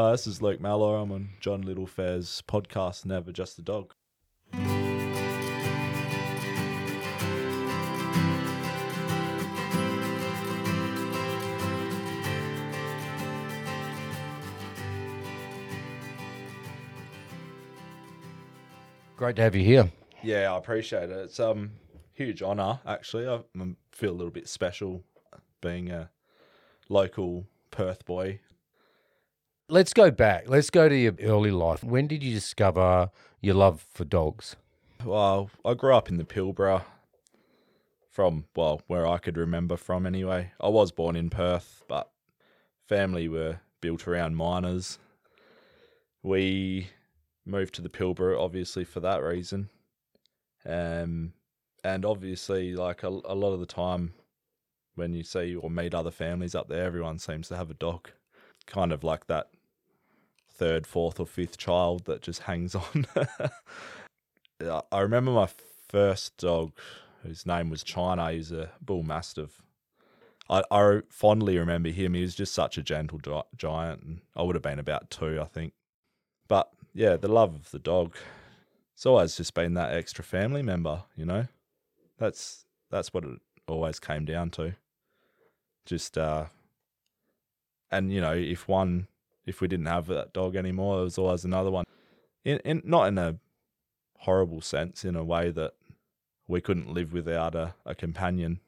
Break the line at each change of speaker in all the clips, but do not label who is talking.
Hi, this is Luke Malloy. I'm on John Littlefair's podcast, Never Just a Dog.
Great to have you here.
Yeah, I appreciate it. It's um huge honour actually. I feel a little bit special being a local Perth boy.
Let's go back. Let's go to your early life. When did you discover your love for dogs?
Well, I grew up in the Pilbara from well, where I could remember from anyway. I was born in Perth, but family were built around miners. We moved to the Pilbara obviously for that reason. Um and obviously like a, a lot of the time when you see or meet other families up there, everyone seems to have a dog. Kind of like that third, fourth, or fifth child that just hangs on. I- remember my first dog, whose name was China. He was a bull mastiff. I, I fondly remember him. He was just such a gentle gi- giant, and I would have been about two, I think. But yeah, the love of the dog. It's always just been that extra family member, you know. That's that's what it always came down to. Just uh, and you know, if one, if we didn't have that dog anymore, there was always another one. In, in not in a horrible sense, in a way that we couldn't live without a, a companion.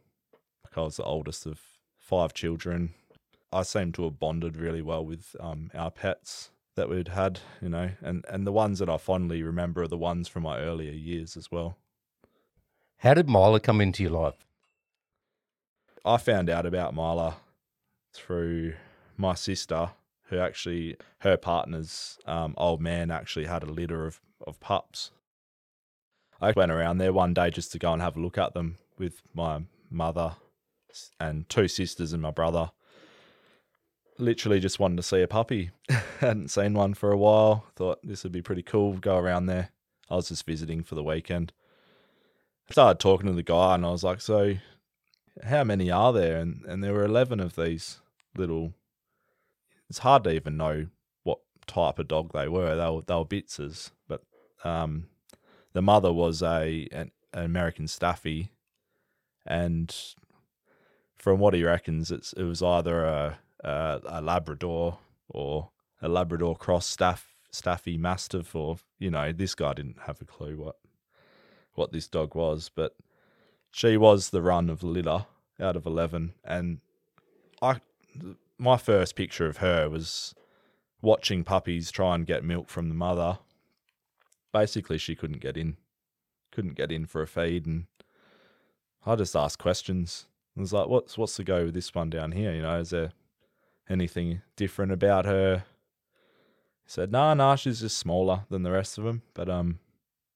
because I was the oldest of five children. I seem to have bonded really well with um, our pets that we'd had, you know, and, and the ones that I fondly remember are the ones from my earlier years as well.
How did Mila come into your life?
I found out about Mila through my sister, who actually her partner's um, old man actually had a litter of, of pups. I went around there one day just to go and have a look at them with my mother and two sisters and my brother. Literally just wanted to see a puppy. Hadn't seen one for a while. Thought this would be pretty cool. Go around there. I was just visiting for the weekend. I started talking to the guy and I was like, so how many are there? And and there were eleven of these little. It's hard to even know what type of dog they were. They were they were Bitzers, but um, the mother was a an, an American Staffy, and from what he reckons, it's it was either a a, a Labrador or a Labrador cross staff Staffy Mastiff, or you know, this guy didn't have a clue what what this dog was, but she was the run of litter out of 11 and i my first picture of her was watching puppies try and get milk from the mother. Basically she couldn't get in couldn't get in for a feed and i just asked questions. I was like what's what's the go with this one down here? You know is there anything different about her? He said nah nah she's just smaller than the rest of them but um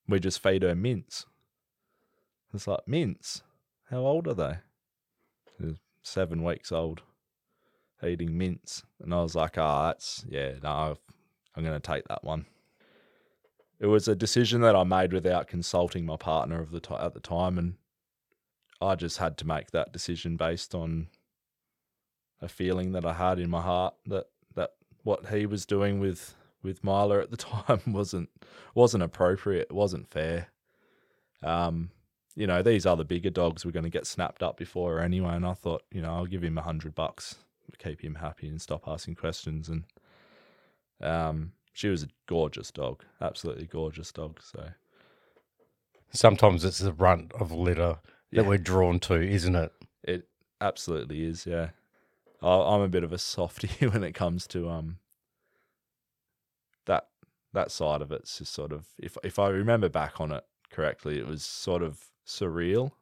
we just feed her mints. It's like mints. How old are they? Seven weeks old, eating mints, and I was like, "Ah, oh, that's yeah, no, I'm going to take that one." It was a decision that I made without consulting my partner of the t- at the time, and I just had to make that decision based on a feeling that I had in my heart that that what he was doing with with Mila at the time wasn't wasn't appropriate, It wasn't fair. Um, you know, these other bigger dogs were going to get snapped up before anyway. And I thought, you know, I'll give him a hundred bucks keep him happy and stop asking questions. And um, she was a gorgeous dog, absolutely gorgeous dog. So
Sometimes it's the runt of litter that
Yeah.
we're drawn to, isn't it?
it absolutely is. Yeah, I, I'm a bit of a softie when it comes to um that that side of it. It's just sort of if if I remember back on it correctly, it was sort of surreal.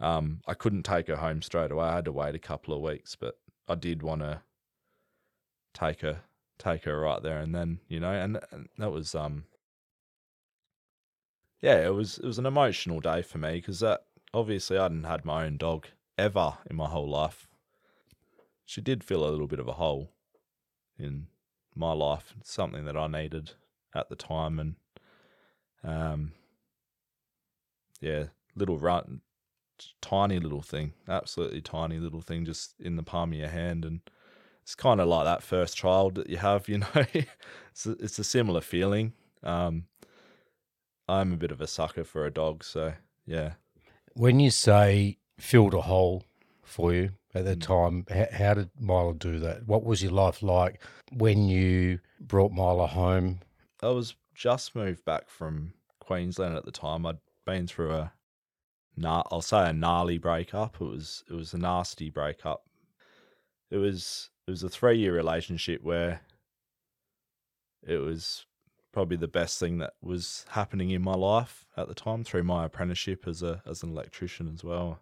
Um, I couldn't take her home straight away. I had to wait a couple of weeks, but I did want to take her take her right there and then, you know, and, and that was um yeah, it was it was an emotional day for me because that obviously I hadn't had my own dog ever in my whole life. She did fill a little bit of a hole in my life, something that I needed at the time, and um, yeah, little run, tiny little thing, absolutely tiny little thing, just in the palm of your hand, and it's kind of like that first child that you have, you know. it's a, it's a similar feeling. Um, I'm a bit of a sucker for a dog, so yeah.
When you say filled a hole for you at
Mm.
that time, how, how did Mila do that? What was your life like when you brought Mila home?
I was just moved back from Queensland at the time. I'd been through a, gna- I'll say a gnarly breakup. It was it was a nasty breakup. It was it was a three year relationship where it was probably the best thing that was happening in my life at the time through my apprenticeship as a as an electrician as well.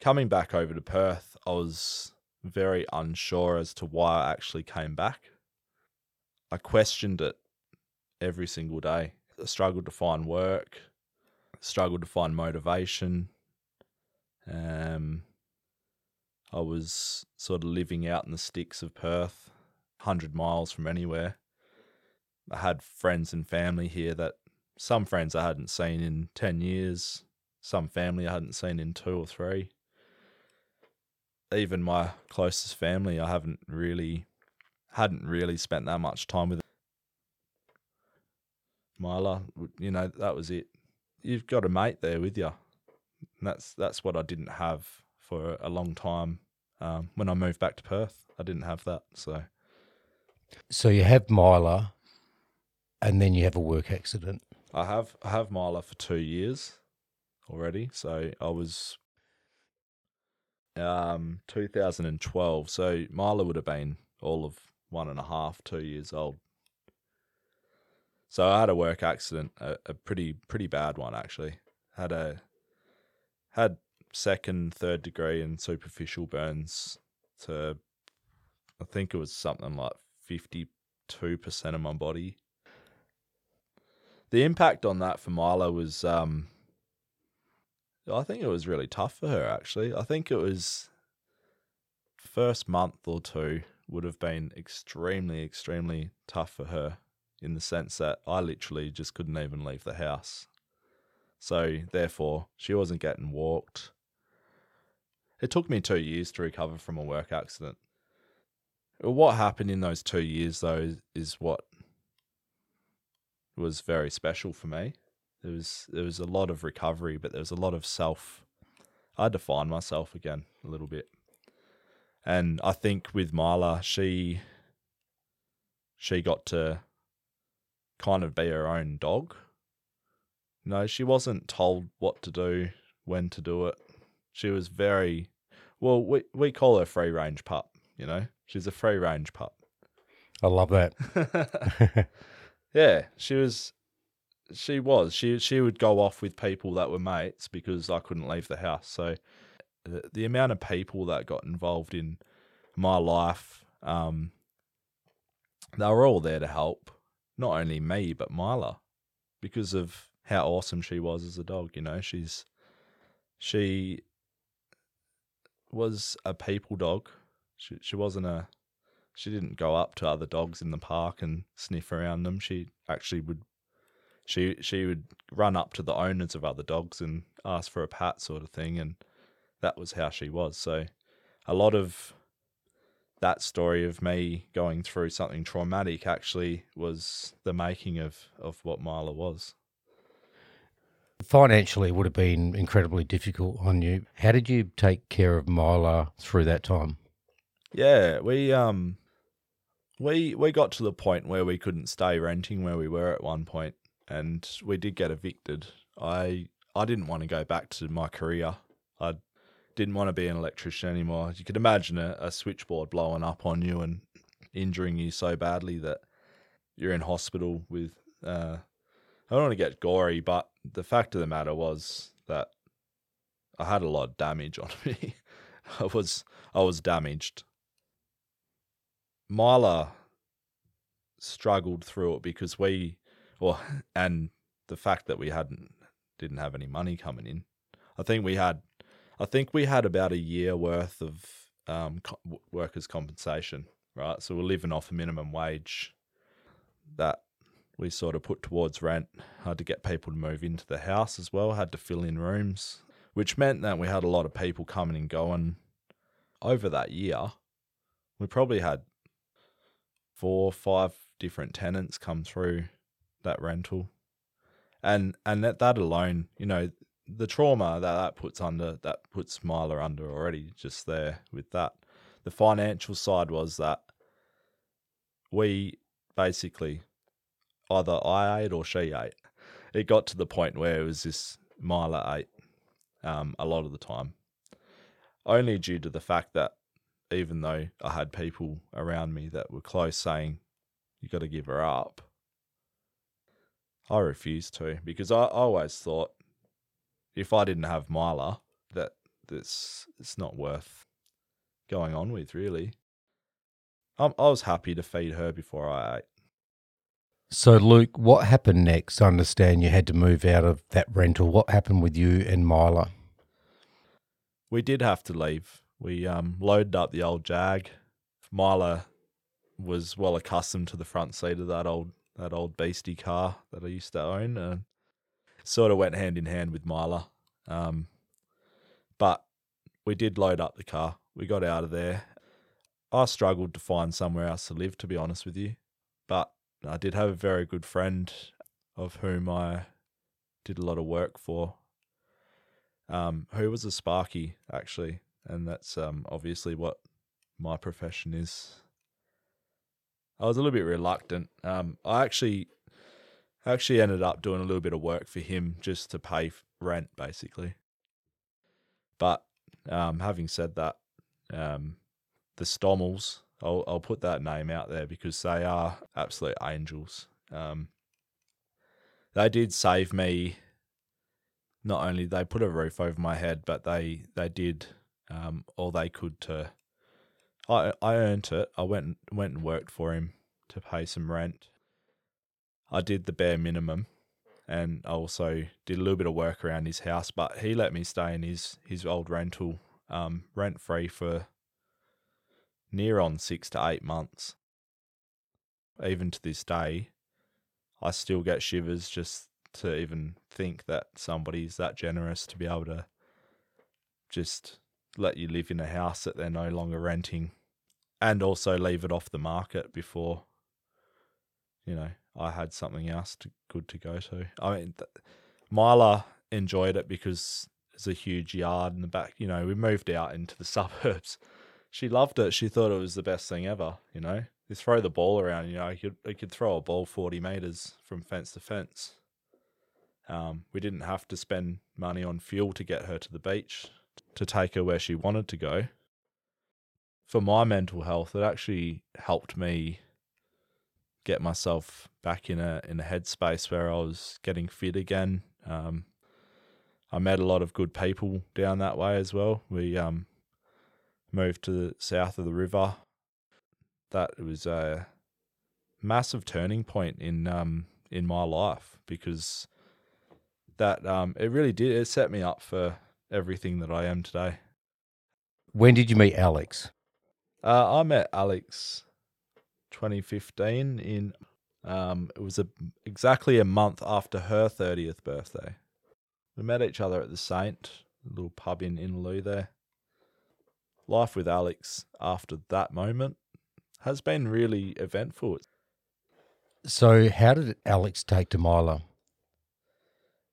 Coming back over to Perth, I was very unsure as to why I actually came back. I questioned it every single day. I struggled to find work, struggled to find motivation. Um, I was sort of living out in the sticks of Perth, 100 miles from anywhere. I had friends and family here that some friends I hadn't seen in 10 years, some family I hadn't seen in two or three. Even my closest family, I haven't really hadn't really spent that much time with Mila. You know, that was it. You've got a mate there with you. And that's that's what I didn't have for a long time. Um, when I moved back to Perth, I didn't have that. So
So you have Mila, and then you have a work accident.
I have I have Mila for two years already. So I was um 2012. So Mila would have been all of one and a half, two years old. So I had a work accident, a, a pretty pretty bad one actually. Had a had second, third degree and superficial burns to I think it was something like fifty two percent of my body. The impact on that for Mila was um I think it was really tough for her actually. I think it was first month or two would have been extremely, extremely tough for her in the sense that I literally just couldn't even leave the house. So therefore, she wasn't getting walked. It took me two years to recover from a work accident. What happened in those two years, though, is, what was very special for me. There was there was a lot of recovery, but there was a lot of self. I had to find myself again a little bit, and I think with Mila, she she got to kind of be her own dog. No, she wasn't told what to do, when to do it. She was very well. We we call her free range pup. You know, she's a free range pup.
I love that.
yeah, she was. She was. She she would go off with people that were mates because I couldn't leave the house. So the, the amount of people that got involved in my life, um, they were all there to help. Not only me, but Mila, because of how awesome she was as a dog. You know, she's she was a people dog. She she wasn't a she didn't go up to other dogs in the park and sniff around them. She actually would she she would run up to the owners of other dogs and ask for a pat sort of thing and that was how she was. So a lot of that story of me going through something traumatic actually was the making of, of what Mila was.
Financially, it would have been incredibly difficult on you. How did you take care of Mila through that time?
Yeah, we um we we got to the point where we couldn't stay renting where we were at one point and we did get evicted. I I didn't want to go back to my career. I didn't want to be an electrician anymore. You could imagine a, a switchboard blowing up on you and injuring you so badly that you're in hospital with uh I don't want to get gory, but the fact of the matter was that I had a lot of damage on me. I was I was damaged. Mila struggled through it because we, well, and the fact that we hadn't didn't have any money coming in. I think we had, I think we had about a year worth of um, co- workers' compensation, right? So we're living off a minimum wage that we sort of put towards rent. Had to get people to move into the house as well. Had to fill in rooms, which meant that we had a lot of people coming and going over that year we probably had four five different tenants come through that rental. And and that, that alone, you know, the trauma that that puts under that puts Mila under already just there with that. The financial side was that we basically either I ate or she ate. It got to the point where it was this Mila ate um, a lot of the time, only due to the fact that even though I had people around me that were close saying, "You got to give her up," I refused to because I always thought if I didn't have Mila, that this it's not worth going on with. Really, I'm, I was happy to feed her before I ate.
So, Luke, what happened next? I understand you had to move out of that rental. What happened with you and Mila?
We did have to leave. We um, loaded up the old Jag. Mila was well accustomed to the front seat of that old that old beastie car that I used to own, and sort of went hand in hand with Mila. Um, but we did load up the car. We got out of there. I struggled to find somewhere else to live, to be honest with you, but I did have a very good friend of whom I did a lot of work for, um, who was a Sparky actually, and that's um, obviously what my profession is. I was a little bit reluctant. Um, I actually, actually ended up doing a little bit of work for him just to pay rent, basically. But um, having said that, um, the Stommels, I'll, I'll put that name out there because they are absolute angels. Um, they did save me. Not only they put a roof over my head, but they they did um, all they could to. I I earned it. I went went and worked for him to pay some rent. I did the bare minimum, and I also did a little bit of work around his house. But he let me stay in his his old rental, um, rent free for near on six to eight months. Even to this day, I still get shivers just to even think that somebody's that generous to be able to just let you live in a house that they're no longer renting and also leave it off the market before you know I had something else to, good to go to. I mean, th- Mila enjoyed it because it's a huge yard in the back. You know, we moved out into the suburbs she loved it. She thought it was the best thing ever. You know, you throw the ball around. You know, you could, you could throw a ball forty meters from fence to fence. Um, we didn't have to spend money on fuel to get her to the beach to take her where she wanted to go. For my mental health, it actually helped me get myself back in a in a headspace where I was getting fit again. Um, I met a lot of good people down that way as well. We um, moved to the south of the river. That was a massive turning point in um in my life because that um it really did it set me up for everything that I am today.
When did you meet Alex?
Uh, I met Alex 2015 in um it was a exactly a month after her 30th birthday. We met each other at the Saint, a little pub in Innaloo there life with Alex after that moment has been really eventful.
So, how did Alex take to Mila?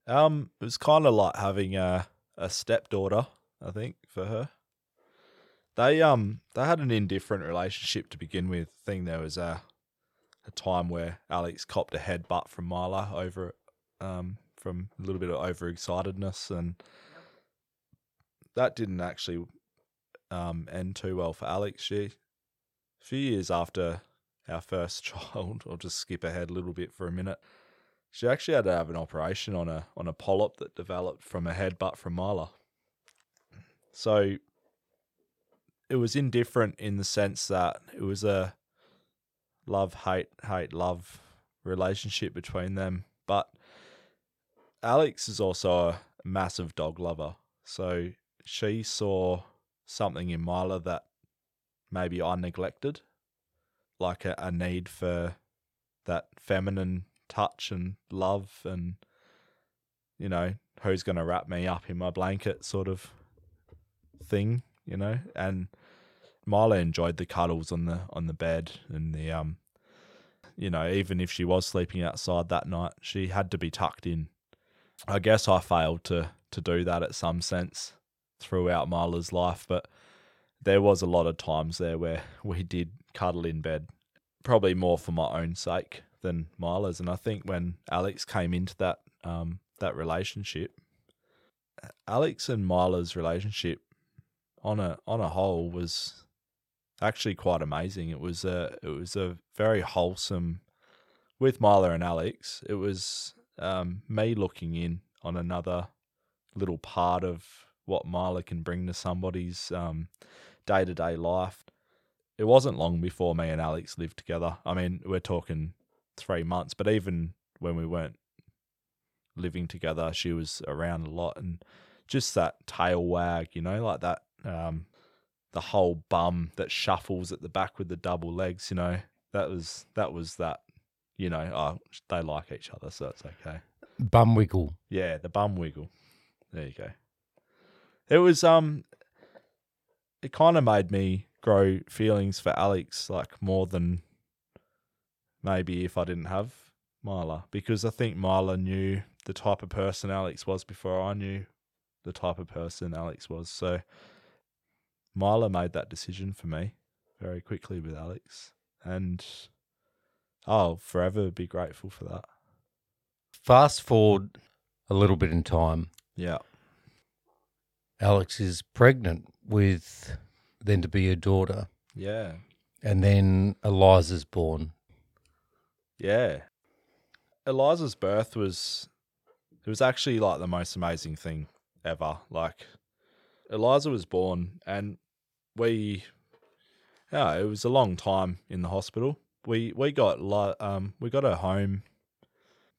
Um, it was kind of like having a a stepdaughter, I think, for her. They um they had an indifferent relationship to begin with. I think there was a a time where Alex copped a headbutt from Mila over um from a little bit of overexcitedness and that didn't actually um, end too well for Alex. She, a few years after our first child, I'll just skip ahead a little bit for a minute. She actually had to have an operation on a on a polyp that developed from a headbutt from Mila. So it was indifferent in the sense that it was a love hate hate love relationship between them, but Alex is also a massive dog lover. So she saw something in Mila that maybe I neglected, like a, a need for that feminine touch and love and you know who's going to wrap me up in my blanket sort of thing you know and Mila enjoyed the cuddles on the on the bed and the um, you know, even if she was sleeping outside that night, she had to be tucked in. I guess I failed to to do that at some sense throughout Mila's life, but there was a lot of times there where we did cuddle in bed, probably more for my own sake than Mila's. And I think when Alex came into that um, that relationship, Alex and Mila's relationship on a on a whole was actually quite amazing. It was a it was a very wholesome with Mila and Alex. It was um, me looking in on another little part of what Mila can bring to somebody's day to day life. It wasn't long before me and Alex lived together. I mean, we're talking three months, but even when we weren't living together, she was around a lot and just that tail wag, you know, like that um, the whole bum that shuffles at the back with the double legs, you know. That was that was that, you know, oh, they like each other, so it's okay.
Bum wiggle.
Yeah, the bum wiggle. There you go. It was um it kind of made me grow feelings for Alex like more than maybe if I didn't have Mila because I think Mila knew the type of person Alex was before I knew the type of person Alex was. So Mila made that decision for me very quickly with Alex and I'll forever be grateful for that.
Fast forward a little bit in time.
Yeah.
Alex is pregnant with then to be a daughter,
Yeah.
and then Eliza's born.
Yeah. Eliza's birth was it was actually like the most amazing thing ever. Like Eliza was born and we yeah, it was a long time in the hospital. We we got um we got her home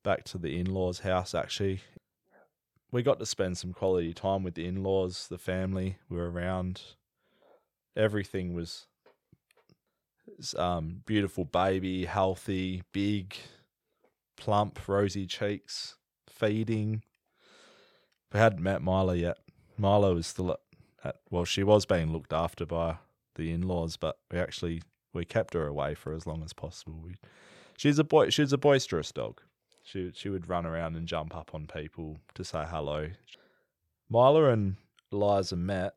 back to the in-laws house actually. We got to spend some quality time with the in-laws, the family were around. Everything was um, beautiful baby, healthy, big, plump, rosy cheeks, feeding. We hadn't met Mila yet. Mila was still at, at well, she was being looked after by the in-laws, but we actually we kept her away for as long as possible. We, she's a boy. She's a boisterous dog. She she would run around and jump up on people to say hello. Mila and Eliza met.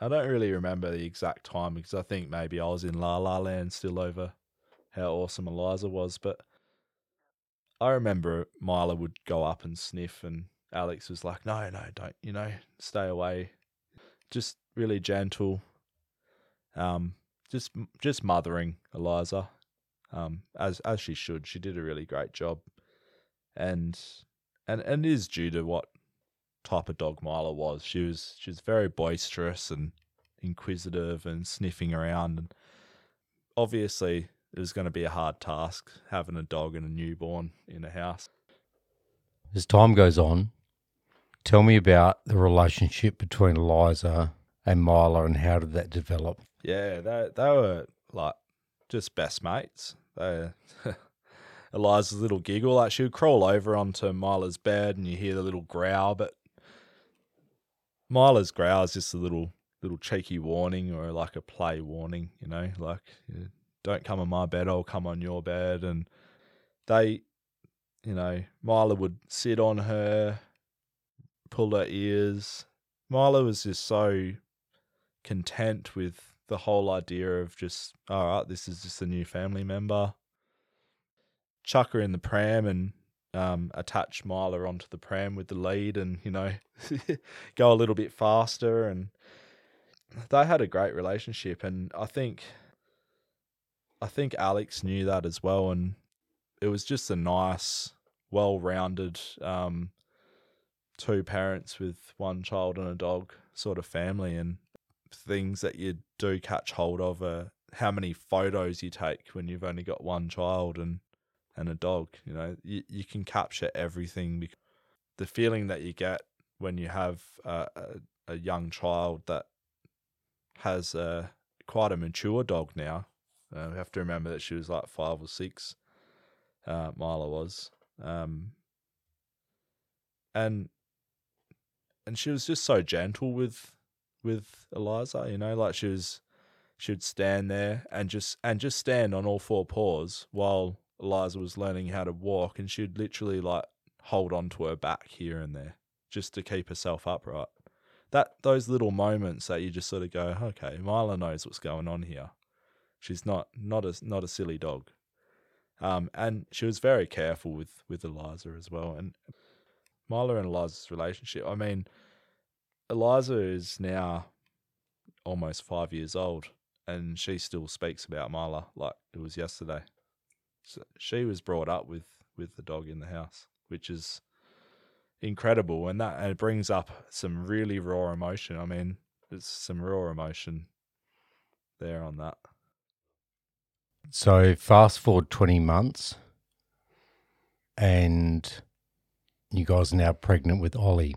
I don't really remember the exact time because I think maybe I was in La La Land still over how awesome Eliza was, but I remember Mila would go up and sniff, and Alex was like, "No, no, don't, you know, stay away." Just really gentle, um, just just mothering Eliza, um, as as she should. She did a really great job, and and and is due to what type of dog Mila was. She was she was very boisterous and inquisitive and sniffing around, and obviously it was going to be a hard task having a dog and a newborn in a house.
As time goes on, tell me about the relationship between Eliza and Mila and how did that develop?
Yeah, they they were like just best mates. They Eliza's little giggle, like she would crawl over onto Mila's bed and you hear the little growl, but Mila's growl is just a little little cheeky warning or like a play warning, you know, like don't come on my bed, I'll come on your bed. And they, you know, Mila would sit on her, pull her ears. Mila was just so content with the whole idea of just, all right, this is just a new family member. Chuck her in the pram and um, attach Mila onto the pram with the lead and, you know, go a little bit faster. And they had a great relationship. And I think, I think Alex knew that as well. And it was just a nice, well rounded um, two parents with one child and a dog sort of family. And things that you do catch hold of are how many photos you take when you've only got one child and and a dog. You know, you, you can capture everything. The feeling that you get when you have a, a, a young child that has a quite a mature dog now. Uh, we have to remember that she was like five or six. Uh, Mila was, um, and and she was just so gentle with with Eliza. You know, like she was she'd stand there and just and just stand on all four paws while Eliza was learning how to walk, and she'd literally like hold on to her back here and there just to keep herself upright. That those little moments that you just sort of go, okay, Mila knows what's going on here. She's not not a not a silly dog. Um, and she was very careful with with Eliza as well. And Mila and Eliza's relationship. I mean, Eliza is now almost five years old, and she still speaks about Mila like it was yesterday. So she was brought up with with the dog in the house, which is incredible, and that and it brings up some really raw emotion. I mean, there's some raw emotion there on that.
So fast forward 20 months and you guys are now pregnant with Ollie.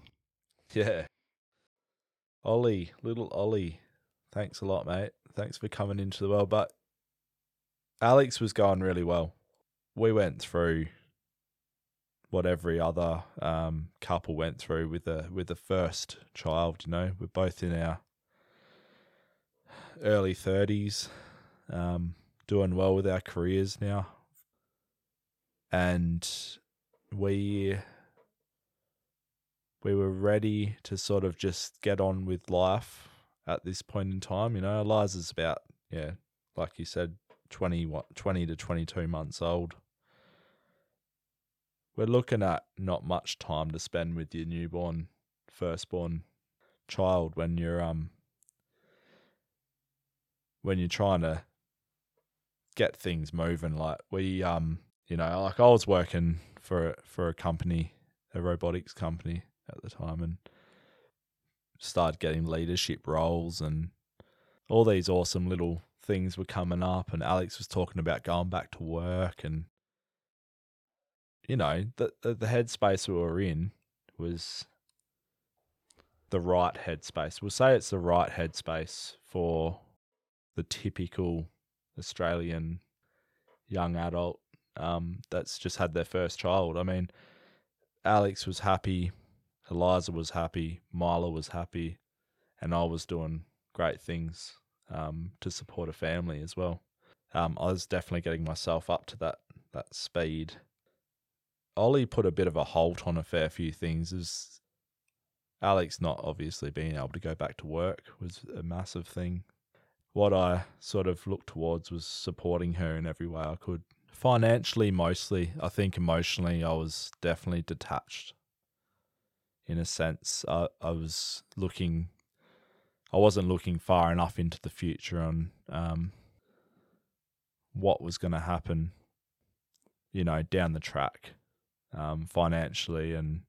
Yeah. Ollie, little Ollie. Thanks a lot, mate. Thanks for coming into the world. But Alex was going really well. We went through what every other um, couple went through with the with the first child. You know, we're both in our early thirties, um, doing well with our careers now, and we we were ready to sort of just get on with life at this point in time. You know, Eliza's about yeah, like you said, 20, what, 20 to twenty two months old we're looking at not much time to spend with your newborn, firstborn child when you're um when you're trying to get things moving. Like we um you know like I was working for for a company, a robotics company at the time, and started getting leadership roles and all these awesome little things were coming up and Alex was talking about going back to work and you know, the, the, the headspace we were in was the right headspace. We'll say it's the right headspace for the typical Australian young adult um, that's just had their first child. I mean, Alex was happy, Eliza was happy, Mila was happy, and I was doing great things um, to support a family as well. Um, I was definitely getting myself up to that that speed Ollie put a bit of a halt on a fair few things. Is Alex not obviously being able to go back to work was a massive thing. What I sort of looked towards was supporting her in every way I could. Financially, mostly. I think emotionally, I was definitely detached. In a sense, I, I was looking, I wasn't looking far enough into the future on um, what was going to happen, you know, down the track um, financially, and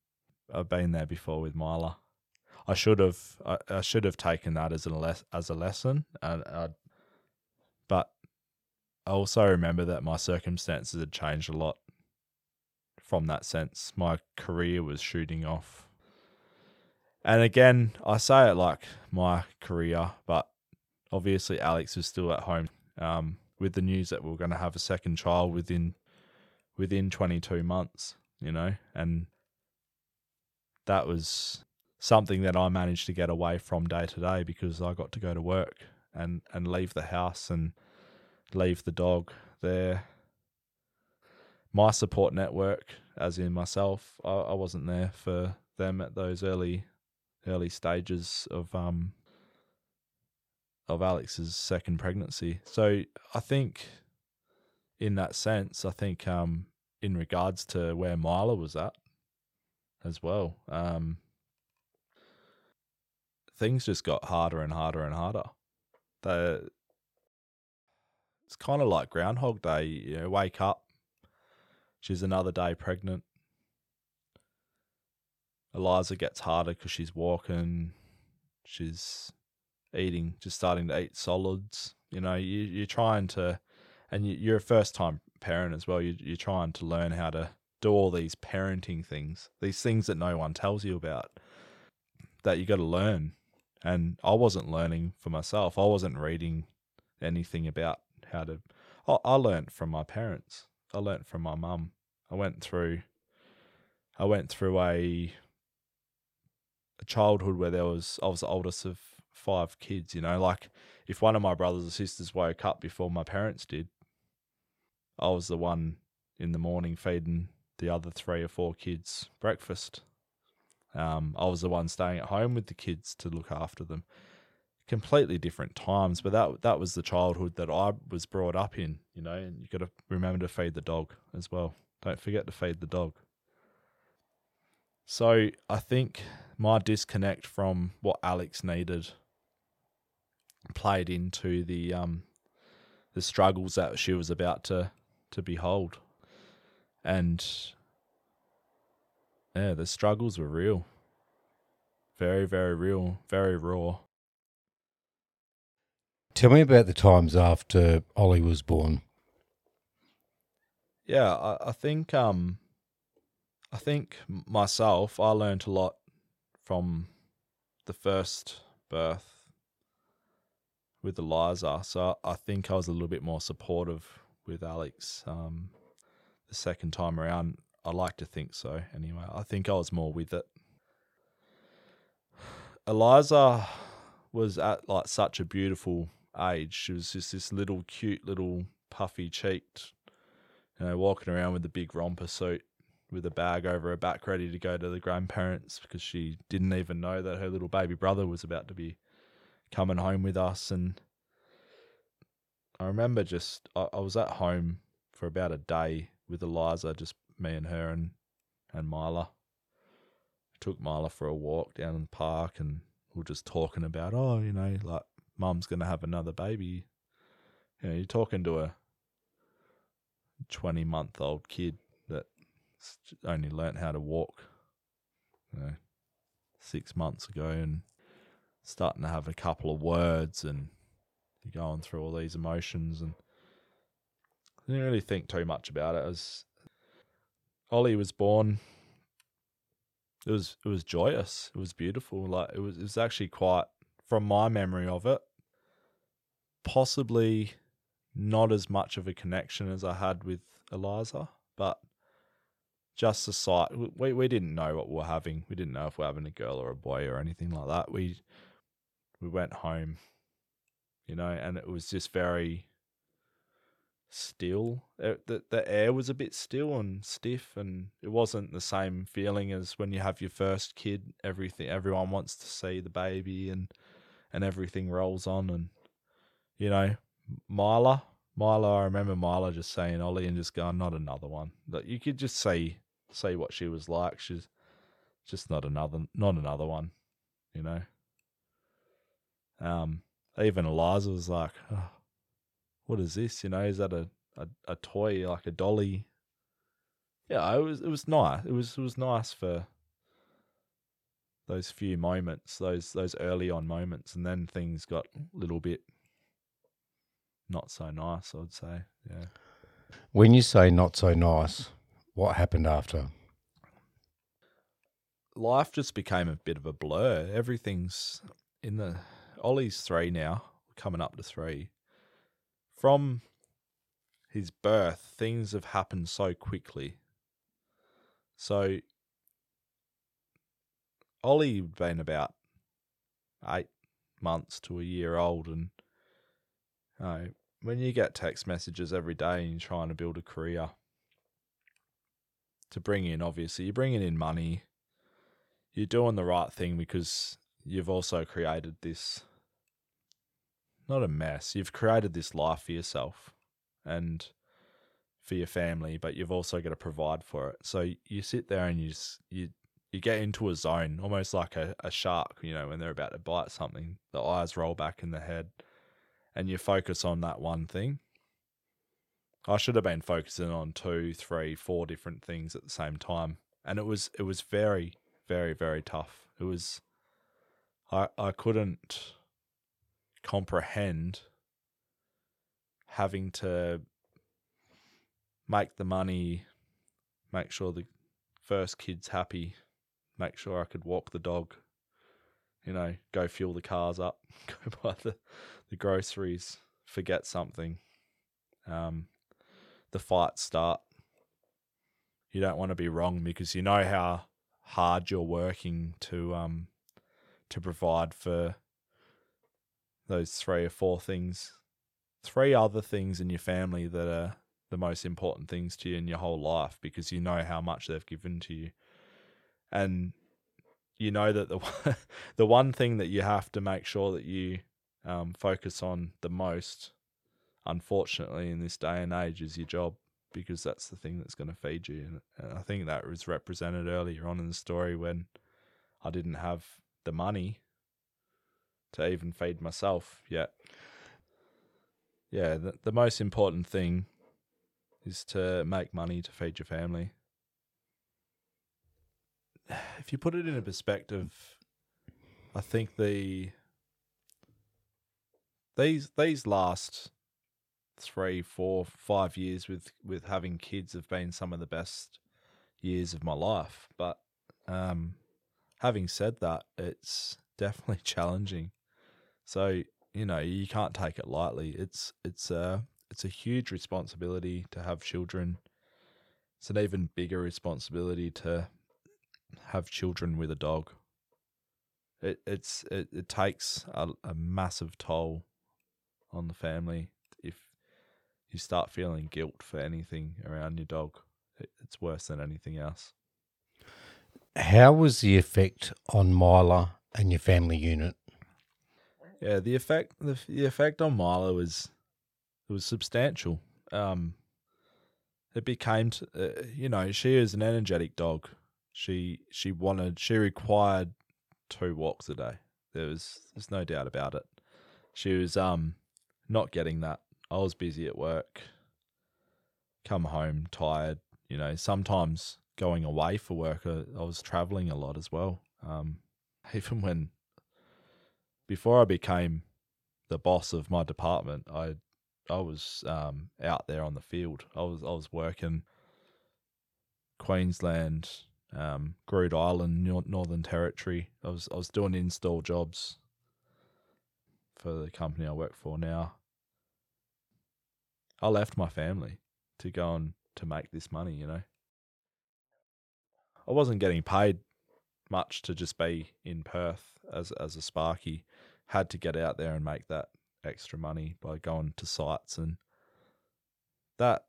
I've been there before with Mila. I should have I, I should have taken that as a as a lesson, and I, but I also remember that my circumstances had changed a lot from that sense. My career was shooting off. And again, I say it like my career, but obviously Alex was still at home um, with the news that we are going to have a second child within within 22 months you know, and that was something that I managed to get away from day to day because I got to go to work and, and leave the house and leave the dog there. My support network, as in myself, I, I wasn't there for them at those early early stages of um of Alex's second pregnancy. So I think in that sense, I think um in regards to where Mila was at as well. Um, things just got harder and harder and harder. The it's kind of like Groundhog Day. You know, wake up. She's another day pregnant. Eliza gets harder because she's walking. She's eating, just starting to eat solids. You know, you, you're trying to, and you, you're a first time parent as well. You, you're trying to learn how to do all these parenting things, these things that no one tells you about, that you got to learn. And I wasn't learning for myself. I wasn't reading anything about how to. I, I learned from my parents. I learned from my mum. I went through. I went through a childhood where there was I was the oldest of five kids. You know, like if one of my brothers or sisters woke up before my parents did, I was the one in the morning feeding the other three or four kids breakfast. Um, I was the one staying at home with the kids to look after them. Completely different times, but that that was the childhood that I was brought up in. You know, and you got to remember to feed the dog as well. Don't forget to feed the dog. So I think my disconnect from what Alex needed played into the um the struggles that she was about to to behold. And yeah, the struggles were real. Very, very real, very raw.
Tell me about the times after Ollie was born.
Yeah, I, I think um I think myself I learned a lot from the first birth with Eliza. So I think I was a little bit more supportive with Alex um, the second time around. I like to think so. Anyway, I think I was more with it. Eliza was at like such a beautiful age. She was just this little cute little puffy cheeked, you know, walking around with the big romper suit with a bag over her back ready to go to the grandparents because she didn't even know that her little baby brother was about to be coming home with us and I remember just I, I was at home for about a day with Eliza, just me and her and and Mila. took Mila for a walk down in the park and we are just talking about, oh, you know, like mum's gonna have another baby. You know, you're talking to a twenty month old kid only learnt how to walk, you know, six months ago and starting to have a couple of words and you're going through all these emotions and I didn't really think too much about it. As Ollie was born, it was it was joyous. It was beautiful. Like it was it was actually quite from my memory of it, possibly not as much of a connection as I had with Eliza, but just sight. We we didn't know what we were having. We didn't know if we are having a girl or a boy or anything like that. We we went home you know, and it was just very still. The the air was a bit still and stiff, and it wasn't the same feeling as when you have your first kid. Everything, everyone wants to see the baby, and and everything rolls on, and you know, Mila, Mila. I remember Mila just saying Ollie and just going, not another one. That you could just see see what she was like. She's just not another, not another one, you know. Um, even Eliza was like, oh, "What is this? You know, is that a, a, a toy like a dolly?" Yeah, it was it was nice. It was it was nice for those few moments, those those early on moments, and then things got a little bit not so nice. I'd say, yeah.
When you say not so nice, what happened after?
Life just became a bit of a blur. Everything's in the Ollie's three now, coming up to three. From his birth, things have happened so quickly. So Ollie had been about eight months to a year old, and you know, when you get text messages every day and you're trying to build a career to bring in, obviously, you're bringing in money, you're doing the right thing because you've also created this not a mess. You've created this life for yourself and for your family, but you've also got to provide for it. So you sit there and you you you get into a zone, almost like a, a shark. You know, when they're about to bite something, the eyes roll back in the head, and you focus on that one thing. I should have been focusing on two, three, four different things at the same time, and it was it was very, very, very tough. It was, I I couldn't comprehend having to make the money, make sure the first kid's happy, make sure I could walk the dog, you know, go fuel the cars up, go buy the, the groceries, forget something. Um, the fights start. You don't want to be wrong because you know how hard you're working to um to provide for those three or four things, three other things in your family that are the most important things to you in your whole life because you know how much they've given to you. And you know that the the one thing that you have to make sure that you um, focus on the most, unfortunately, in this day and age, is your job because that's the thing that's going to feed you. And, I think that was represented earlier on in the story when I didn't have the money to even feed myself yet. Yeah, the, the most important thing is to make money to feed your family. If you put it in a perspective, I think the these these last three, four, five years with with having kids have been some of the best years of my life. But um, having said that, it's definitely challenging. So you know you can't take it lightly. It's it's a it's a huge responsibility to have children. It's an even bigger responsibility to have children with a dog. It it's it, it takes a, a massive toll on the family you start feeling guilt for anything around your dog. It's worse than anything else.
How was the effect on Mila and your family unit?
Yeah, the effect the, the effect on Mila was it was substantial. Um, it became, t- uh, you know, she is an energetic dog. She she wanted she required two walks a day. There was there's no doubt about it. She was um not getting that. I was busy at work. Come home tired. You know, sometimes going away for work. I, I was traveling a lot as well. Um, even when before I became the boss of my department, I I was um, out there on the field. I was I was working Queensland, um, Eylandt, Northern Territory. I was I was doing install jobs for the company I work for now. I left my family to go and to make this money. You know, I wasn't getting paid much to just be in Perth as as a Sparky. Had to get out there and make that extra money by going to sites and that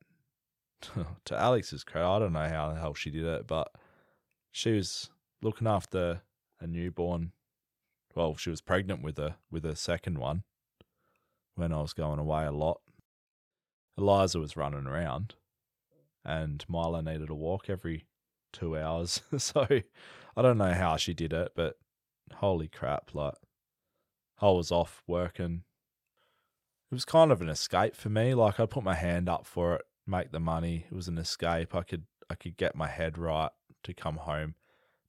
to Alex's credit, I don't know how the hell she did it, but she was looking after a newborn. Well, she was pregnant with a with a second one when I was going away a lot. Eliza was running around, and Mila needed a walk every two hours. so I don't know how she did it, but holy crap! Like I was off working it was kind of an escape for me. Like I put my hand up for it, make the money. It was an escape. I could I could get my head right to come home.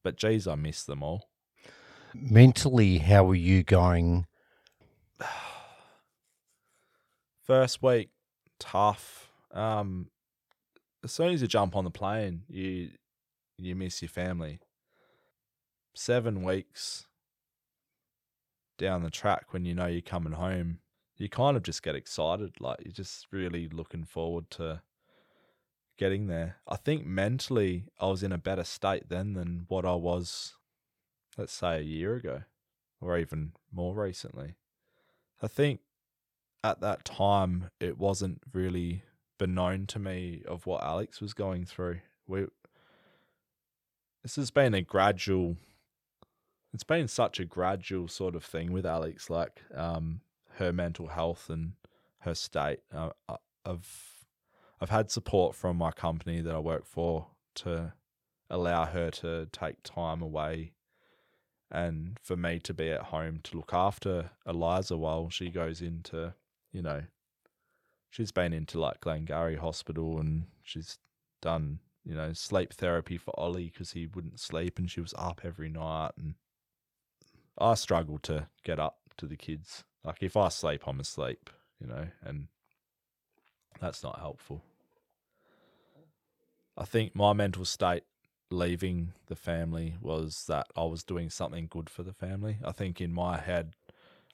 But geez, I miss them all.
Mentally, how were you going?
First week, tough. Um, as soon as you jump on the plane, you you miss your family. Seven weeks down the track when you know you're coming home, you kind of just get excited. Like you're just really looking forward to getting there. I think mentally I was in a better state then than what I was, let's say, a year ago or even more recently. I think at that time it wasn't really known to me of what Alex was going through. We this has been a gradual it's been such a gradual sort of thing with Alex. Like, um, her mental health and her state. Uh, uh, I've I've had support from my company that I work for to allow her to take time away and for me to be at home to look after Eliza while she goes into, you know, she's been into like Glengarry Hospital and she's done, you know, sleep therapy for Ollie because he wouldn't sleep and she was up every night. And I struggled to get up to the kids like if I sleep, I'm asleep, you know, and that's not helpful. I think my mental state leaving the family was that I was doing something good for the family. I think in my head,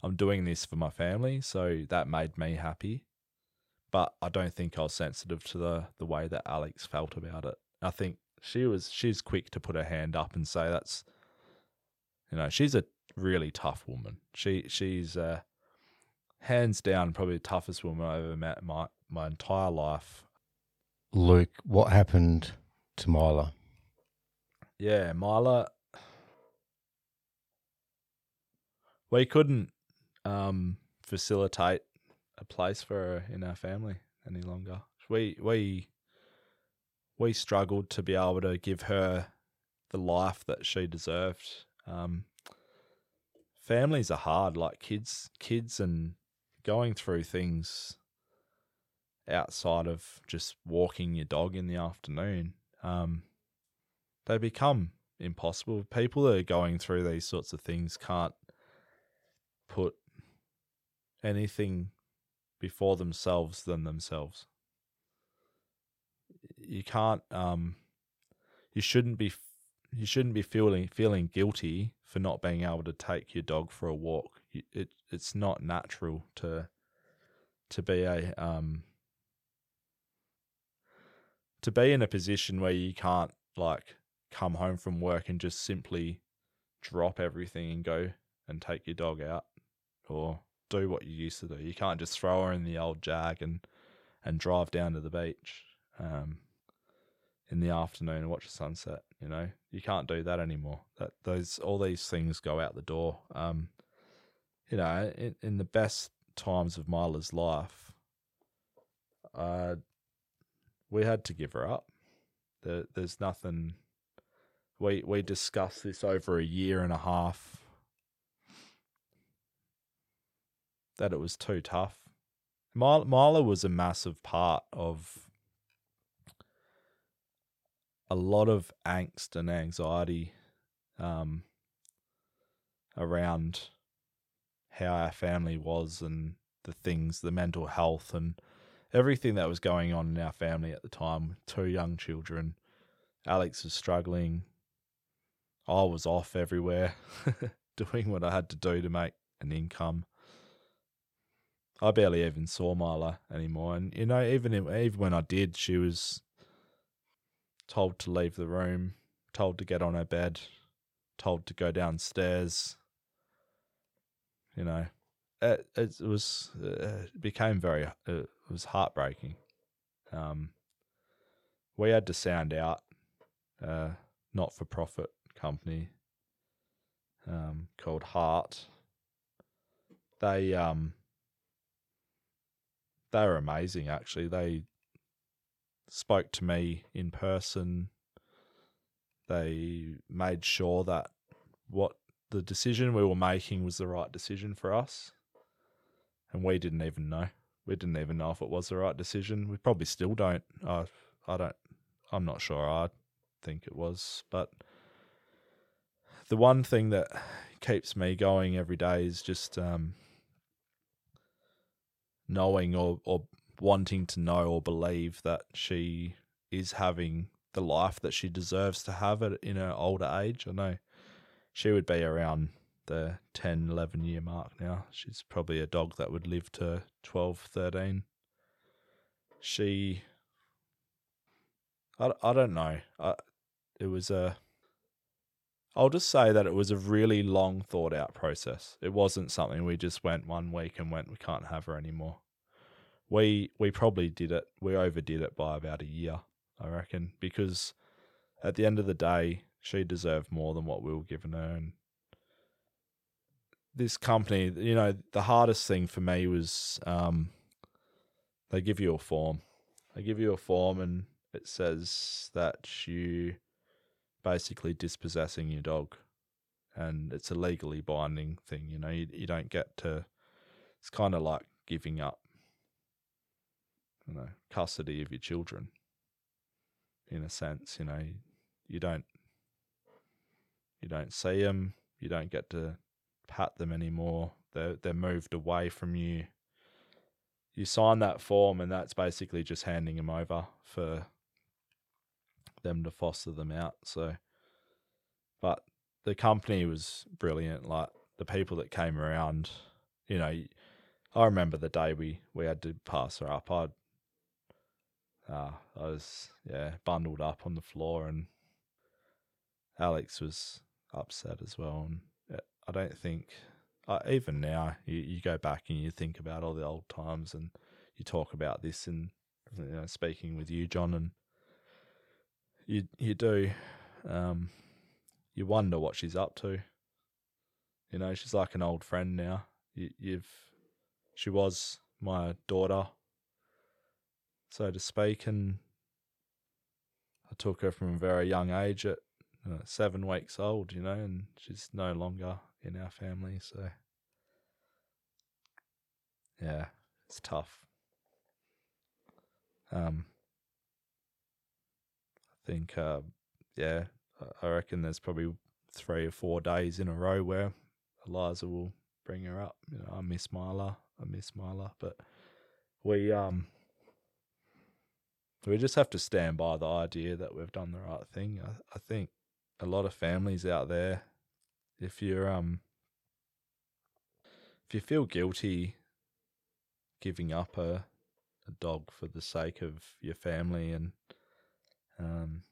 I'm doing this for my family, so that made me happy. But I don't think I was sensitive to the the way that Alex felt about it. I think she was she's quick to put her hand up and say that's you know, she's a really tough woman. She she's uh hands down, probably the toughest woman I've ever met in my my entire life.
Luke, what happened to Mila?
Yeah, Mila. We couldn't um, facilitate a place for her in our family any longer. We we we struggled to be able to give her the life that she deserved. Um, families are hard, like kids, kids, and going through things outside of just walking your dog in the afternoon. Um, they become impossible. People that are going through these sorts of things can't put anything before themselves than themselves. You can't um you shouldn't be you shouldn't be feeling feeling guilty for not being able to take your dog for a walk. It it's not natural to to be a um to be in a position where you can't like come home from work and just simply drop everything and go and take your dog out or do what you used to do. You can't just throw her in the old jag and and drive down to the beach um, in the afternoon and watch the sunset. You know, you can't do that anymore. That those all these things go out the door. Um, you know, in, in the best times of Mila's life, uh, we had to give her up. There, there's nothing. We we discussed this over a year and a half that it was too tough. Mila was a massive part of a lot of angst and anxiety um, around how our family was and the things, the mental health and everything that was going on in our family at the time. Two young children. Alex was struggling. I was off everywhere doing what I had to do to make an income. I barely even saw Mila anymore. And you know, even even when I did, she was told to leave the room, told to get on her bed, told to go downstairs. You know, it, it was it became very it was heartbreaking. Um, we had to sound out, uh, not for profit company um, called Heart. They um they were amazing. Actually, they spoke to me in person. They made sure that what the decision we were making was the right decision for us, and we didn't even know. We didn't even know if it was the right decision. We probably still don't. I, I don't. I'm not sure. I think it was, but the one thing that keeps me going every day is just um, knowing or, or wanting to know or believe that she is having the life that she deserves to have it in her older age. I know she would be around the 10, 11 year mark now. She's probably a dog that would live to 12, 13. She, I, I don't know. I, it was a, I'll just say that it was a really long thought out process. It wasn't something we just went one week and went, we can't have her anymore. We we probably did it. We overdid it by about a year, I reckon, because at the end of the day, she deserved more than what we were giving her. And this company, you know, the hardest thing for me was um, they give you a form. They give you a form, and it says that you basically dispossessing your dog, and it's a legally binding thing. You know, you, you don't get to. It's kind of like giving up, you know, custody of your children. In a sense, you know, you don't you don't see them. You don't get to pat them anymore. They're they're moved away from you. You sign that form, and that's basically just handing them over for them to foster them out. So, but the company was brilliant. Like the people that came around, you know, I remember the day we we had to pass her up. I, uh, I was yeah bundled up on the floor, and Alex was upset as well. And I don't think uh, even now, you, you go back and you think about all the old times, and you talk about this, and you know, speaking with you, John, and you you do, um, you wonder what she's up to. You know, she's like an old friend now. You, you've, she was my daughter, so to speak, and I took her from a very young age at uh, seven weeks old, you know, and she's no longer in our family. So, yeah, it's tough. Um, think, uh, yeah, I reckon there's probably three or four days in a row where Eliza will bring her up. You know, I miss Mila, I miss Mila, but we um we just have to stand by the idea that we've done the right thing. I, I think a lot of families out there, if you're um if you feel guilty giving up a a dog for the sake of your family and um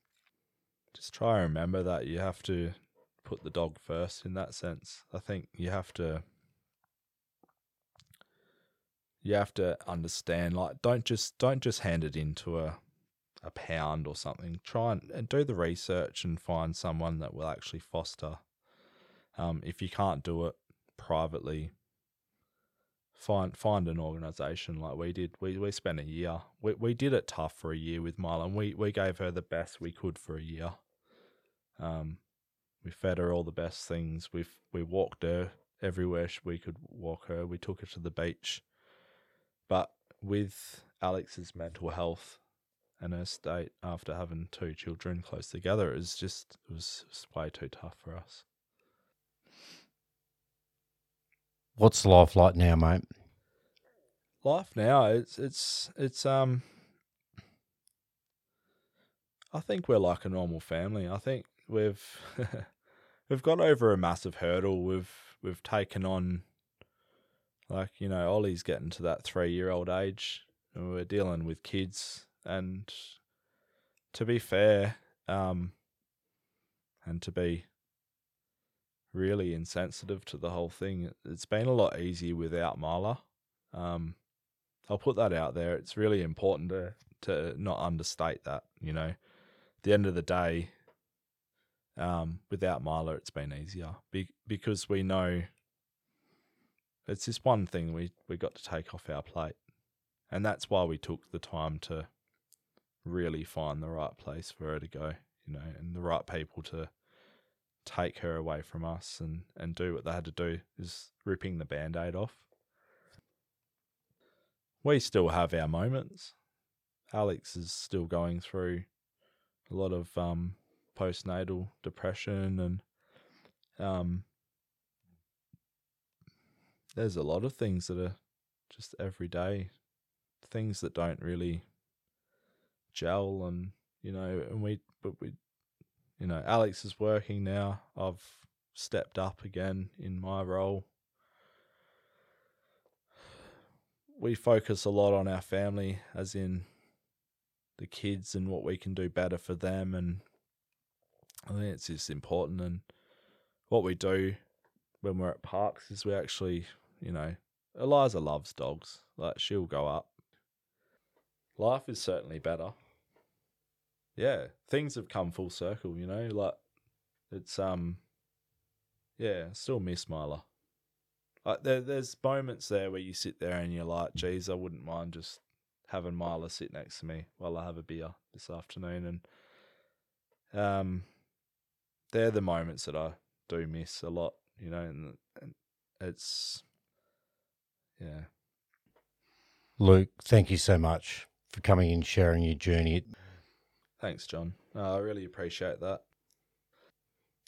just try and remember that you have to put the dog first in that sense. I think you have to you have to understand like don't just don't just hand it into a a pound or something. Try and, and do the research and find someone that will actually foster. Um, if you can't do it privately, find find an organization like we did. We we spent a year. We we did it tough for a year with Mila. We we gave her the best we could for a year. Um, we fed her all the best things. We we walked her everywhere we could walk her. We took her to the beach. But with Alex's mental health and her state after having two children close together, it was just it was, it was way too tough for us.
What's life like now, mate?
Life now, it's it's it's um. I think we're like a normal family. I think we've we've got over a massive hurdle. We've we've taken on like you know Ollie's getting to that three year old age, and we're dealing with kids. And to be fair, um, and to be really insensitive to the whole thing, it's been a lot easier without Mila. Um, I'll put that out there. It's really important to to not understate that. You know, at the end of the day, um, without Mila, it's been easier Be- because we know it's this one thing we, we got to take off our plate. And that's why we took the time to really find the right place for her to go, you know, and the right people to take her away from us and, and do what they had to do is ripping the band aid off. We still have our moments. Alex is still going through a lot of um, postnatal depression and um, there's a lot of things that are just everyday things that don't really gel and you know and we but we you know Alex is working now I've stepped up again in my role we focus a lot on our family as in the kids and what we can do better for them and I think it's just important. And what we do when we're at parks is we actually, you know, Eliza loves dogs. Like she'll go up. Life is certainly better. Yeah, things have come full circle. You know, like it's um, yeah, still miss Mila. Like there, there's moments there where you sit there and you're like, geez, I wouldn't mind just having Mila sit next to me while I have a beer this afternoon. And um, they're the moments that I do miss a lot, you know, and, and it's yeah.
Luke, thank you so much for coming and sharing your journey.
Thanks, John. I really appreciate that.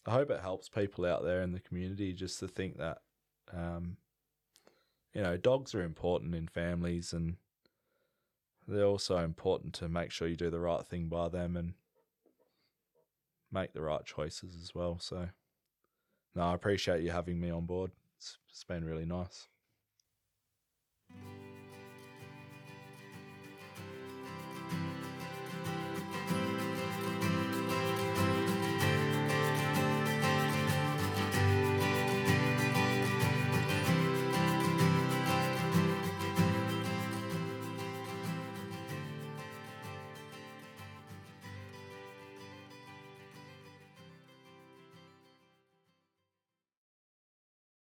I hope it helps people out there in the community just to think that, um, you know, dogs are important in families and they're also important to make sure you do the right thing by them and make the right choices as well. So, no, I appreciate you having me on board. it's, it's been really nice.